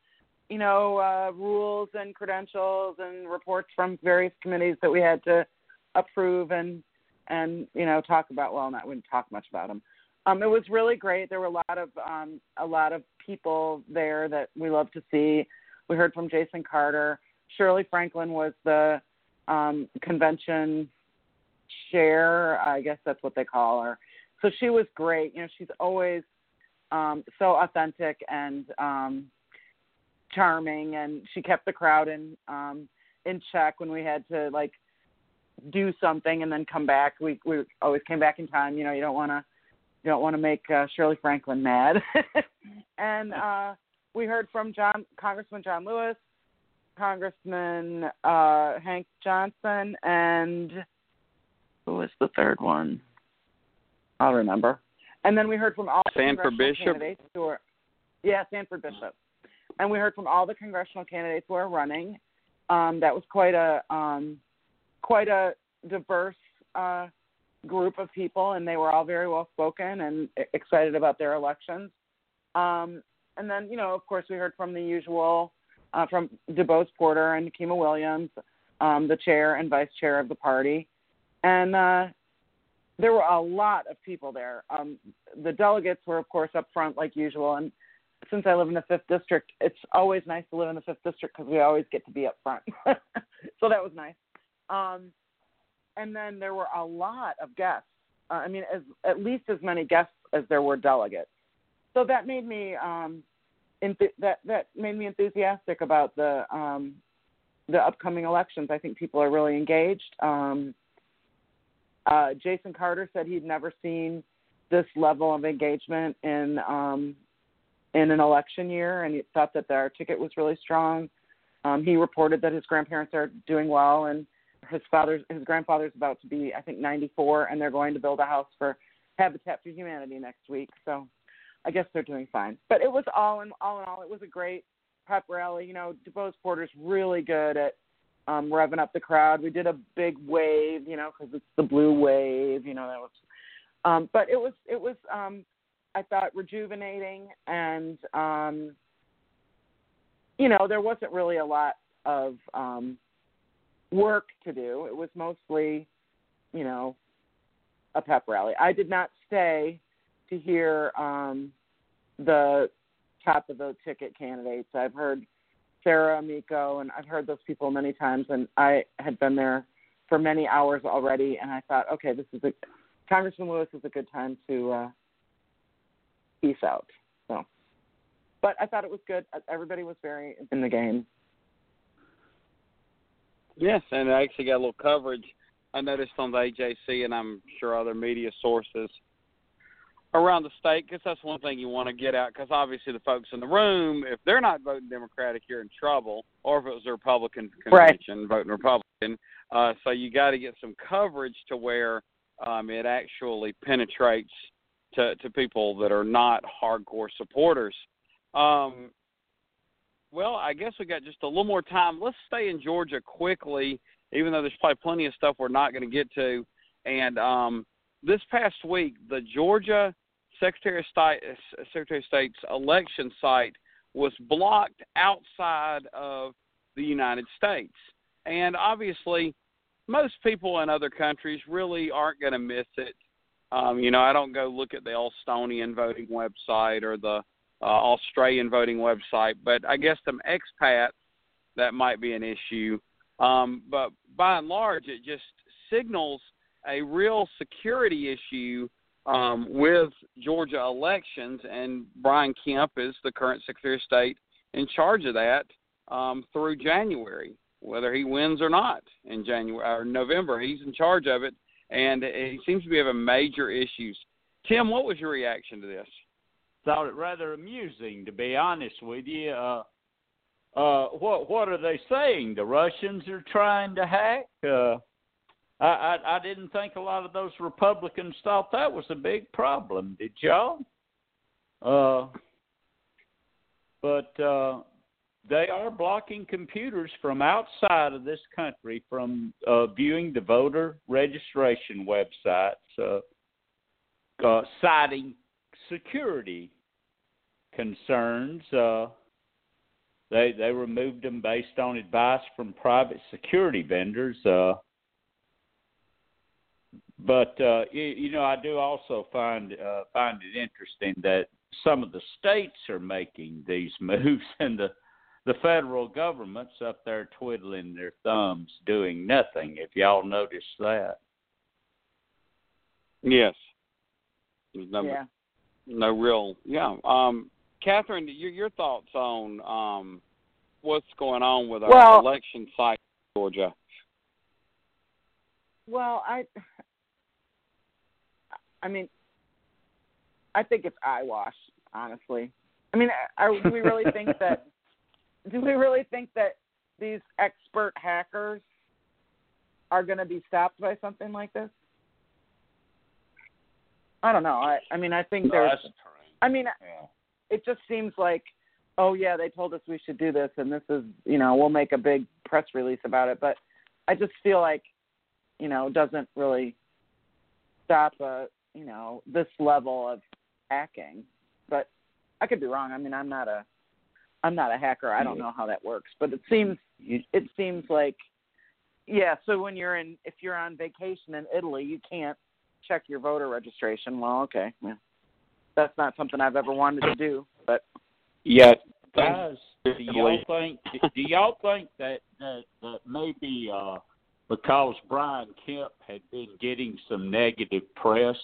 you know, uh, rules and credentials and reports from various committees that we had to approve and and you know talk about. Well, not wouldn't talk much about them. Um, it was really great. There were a lot of um, a lot of people there that we love to see. We heard from Jason Carter. Shirley Franklin was the um, convention chair. I guess that's what they call her. So she was great. You know, she's always um, so authentic and um, charming, and she kept the crowd in um, in check when we had to like do something and then come back. We we always came back in time. You know, you don't want to you don't want to make uh, Shirley Franklin mad. and uh, we heard from John Congressman John Lewis, Congressman uh, Hank Johnson, and who was the third one? I'll remember. And then we heard from all Sanford Bishop? candidates who are, yeah, Sanford Bishop. And we heard from all the congressional candidates who are running. Um, that was quite a um, quite a diverse uh, group of people, and they were all very well spoken and excited about their elections. Um, and then, you know, of course, we heard from the usual uh, from DuBose Porter and Nikema Williams, um, the chair and vice chair of the party, and uh, there were a lot of people there. Um, the delegates were, of course, up front like usual, and since I live in the fifth district, it's always nice to live in the fifth district because we always get to be up front. so that was nice. Um, and then there were a lot of guests. Uh, I mean, as at least as many guests as there were delegates. So that made me um, enth- that that made me enthusiastic about the um, the upcoming elections. I think people are really engaged. Um, uh, Jason Carter said he'd never seen this level of engagement in um, in an election year, and he thought that our ticket was really strong. Um, he reported that his grandparents are doing well, and his father's his grandfather's about to be, I think, 94, and they're going to build a house for Habitat for Humanity next week. So, I guess they're doing fine. But it was all in all in all, it was a great pep rally. You know, DuBose Porter's really good at um, revving up the crowd. We did a big wave, you know, because it's the blue wave. You know, that was. Um, but it was it was um, I thought rejuvenating and um, you know there wasn't really a lot of um, work to do. It was mostly you know a pep rally. I did not stay to hear um, the top of the ticket candidates. I've heard Sarah Amico, and I've heard those people many times, and I had been there for many hours already, and I thought, okay, this is a Congressman Lewis is a good time to uh, peace out. So, but I thought it was good. Everybody was very in the game. Yes, and I actually got a little coverage. I noticed on the AJC, and I'm sure other media sources around the state, because that's one thing you want to get out. Because obviously, the folks in the room, if they're not voting Democratic, you're in trouble. Or if it was a Republican convention, voting Republican. Uh, so you got to get some coverage to where um, it actually penetrates to to people that are not hardcore supporters. Um, well, I guess we got just a little more time. Let's stay in Georgia quickly, even though there's probably plenty of stuff we're not going to get to. And um, this past week, the Georgia Secretary of State Secretary of State's election site was blocked outside of the United States. and obviously, most people in other countries really aren't going to miss it. Um, you know, I don't go look at the Estonian voting website or the uh, Australian voting website, but I guess some expats that might be an issue. Um, but by and large, it just signals a real security issue um, with Georgia elections, and Brian Kemp is the current Secretary of State in charge of that um, through January, whether he wins or not in January or November. He's in charge of it, and he seems to be having major issues. Tim, what was your reaction to this? Thought it rather amusing, to be honest with you. Uh, uh, what what are they saying? The Russians are trying to hack. Uh, I, I I didn't think a lot of those Republicans thought that was a big problem. Did y'all? Uh, but uh, they are blocking computers from outside of this country from uh, viewing the voter registration websites, uh, uh, citing security concerns. Uh, they they removed them based on advice from private security vendors. But uh, you, you know, I do also find uh, find it interesting that some of the states are making these moves, and the the federal government's up there twiddling their thumbs, doing nothing. If y'all notice that. Yes. No, yeah. No real. Yeah. Um, Catherine, your your thoughts on um, what's going on with our Well- election site in Georgia? Well, I, I mean, I think it's eyewash. Honestly, I mean, are, do we really think that? Do we really think that these expert hackers are going to be stopped by something like this? I don't know. I, I mean, I think there's. I mean, it just seems like, oh yeah, they told us we should do this, and this is, you know, we'll make a big press release about it. But I just feel like, you know, doesn't really stop a, you know, this level of hacking. But I could be wrong. I mean, I'm not a, I'm not a hacker. I don't know how that works, but it seems, it seems like, yeah. So when you're in, if you're on vacation in Italy, you can't check your voter registration. Well, okay, yeah. that's not something I've ever wanted to do, but Yeah, guys, do y'all think do y'all think that that, that maybe uh, because Brian Kemp had been getting some negative press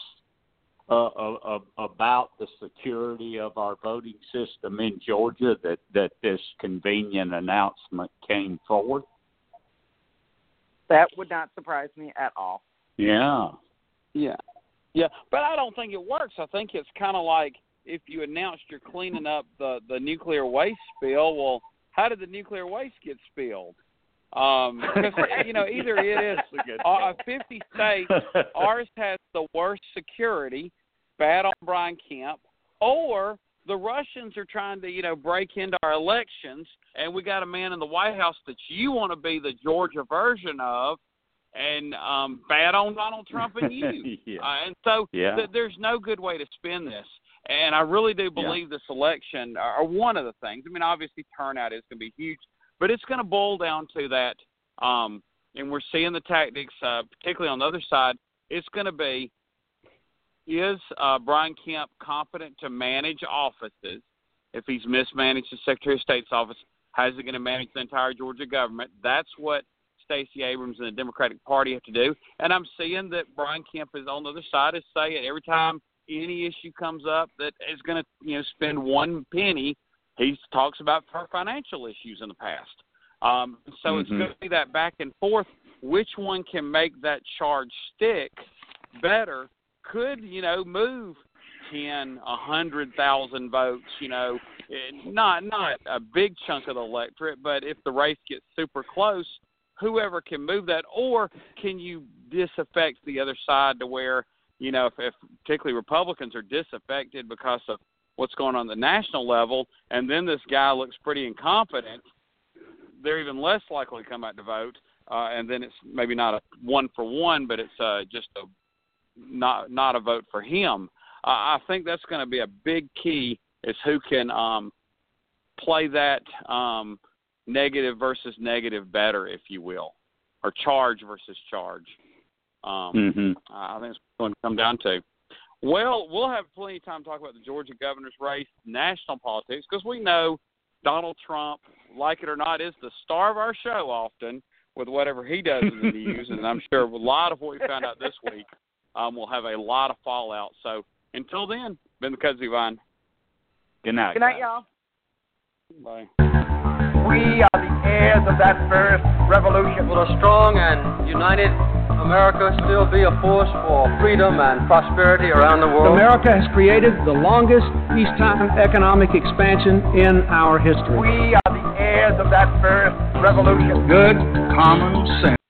uh, uh, about the security of our voting system in Georgia, that that this convenient announcement came forth? that would not surprise me at all. Yeah. Yeah. Yeah, but I don't think it works. I think it's kind of like if you announced you're cleaning up the the nuclear waste spill. Well, how did the nuclear waste get spilled? Um, because you know either it is uh, 50 states, ours has the worst security, bad on Brian Kemp, or the Russians are trying to you know break into our elections, and we got a man in the White House that you want to be the Georgia version of, and um, bad on Donald Trump and you. Yeah. Uh, and so Yeah. th- there's no good way to spin this. And I really do believe this election, or one of the things, I mean, obviously turnout is going to be huge, but it's going to boil down to that. Um, and we're seeing the tactics, uh, particularly on the other side. It's going to be is uh, Brian Kemp competent to manage offices? If he's mismanaged the Secretary of State's office, how's he going to manage the entire Georgia government? That's what Stacey Abrams and the Democratic Party have to do. And I'm seeing that Brian Kemp is on the other side is saying every time any issue comes up that is going to you know spend one penny, he talks about her financial issues in the past. Um, so it's Mhm. going to be that back and forth. Which one can make that charge stick better? Could you know move ten, a hundred thousand votes? You know, not not a big chunk of the electorate, but if the race gets super close, whoever can move that, or can you disaffect the other side to where you know if, if particularly Republicans are disaffected because of what's going on at the national level, and then this guy looks pretty incompetent, they're even less likely to come out to vote, uh, and then it's maybe not a one for one, but it's uh, just a not not a vote for him. Uh, I think that's going to be a big key is who can um, play that um, negative versus negative better, if you will, or charge versus charge. Um, hmm I think it's going to come down to. Well, we'll have plenty of time to talk about the Georgia governor's race, national politics, because we know Donald Trump, like it or not, is the star of our show often with whatever he does in the news, and I'm sure a lot of what we found out this week um, will have a lot of fallout. So until then, been the Kudzu Vine. Good night. Good night, guys. y'all. Bye. We are the heirs of that first revolution. Will a strong and united America still be a force for freedom and prosperity around the world? America has created the longest peacetime economic expansion in our history. We are the heirs of that first revolution. Good common sense.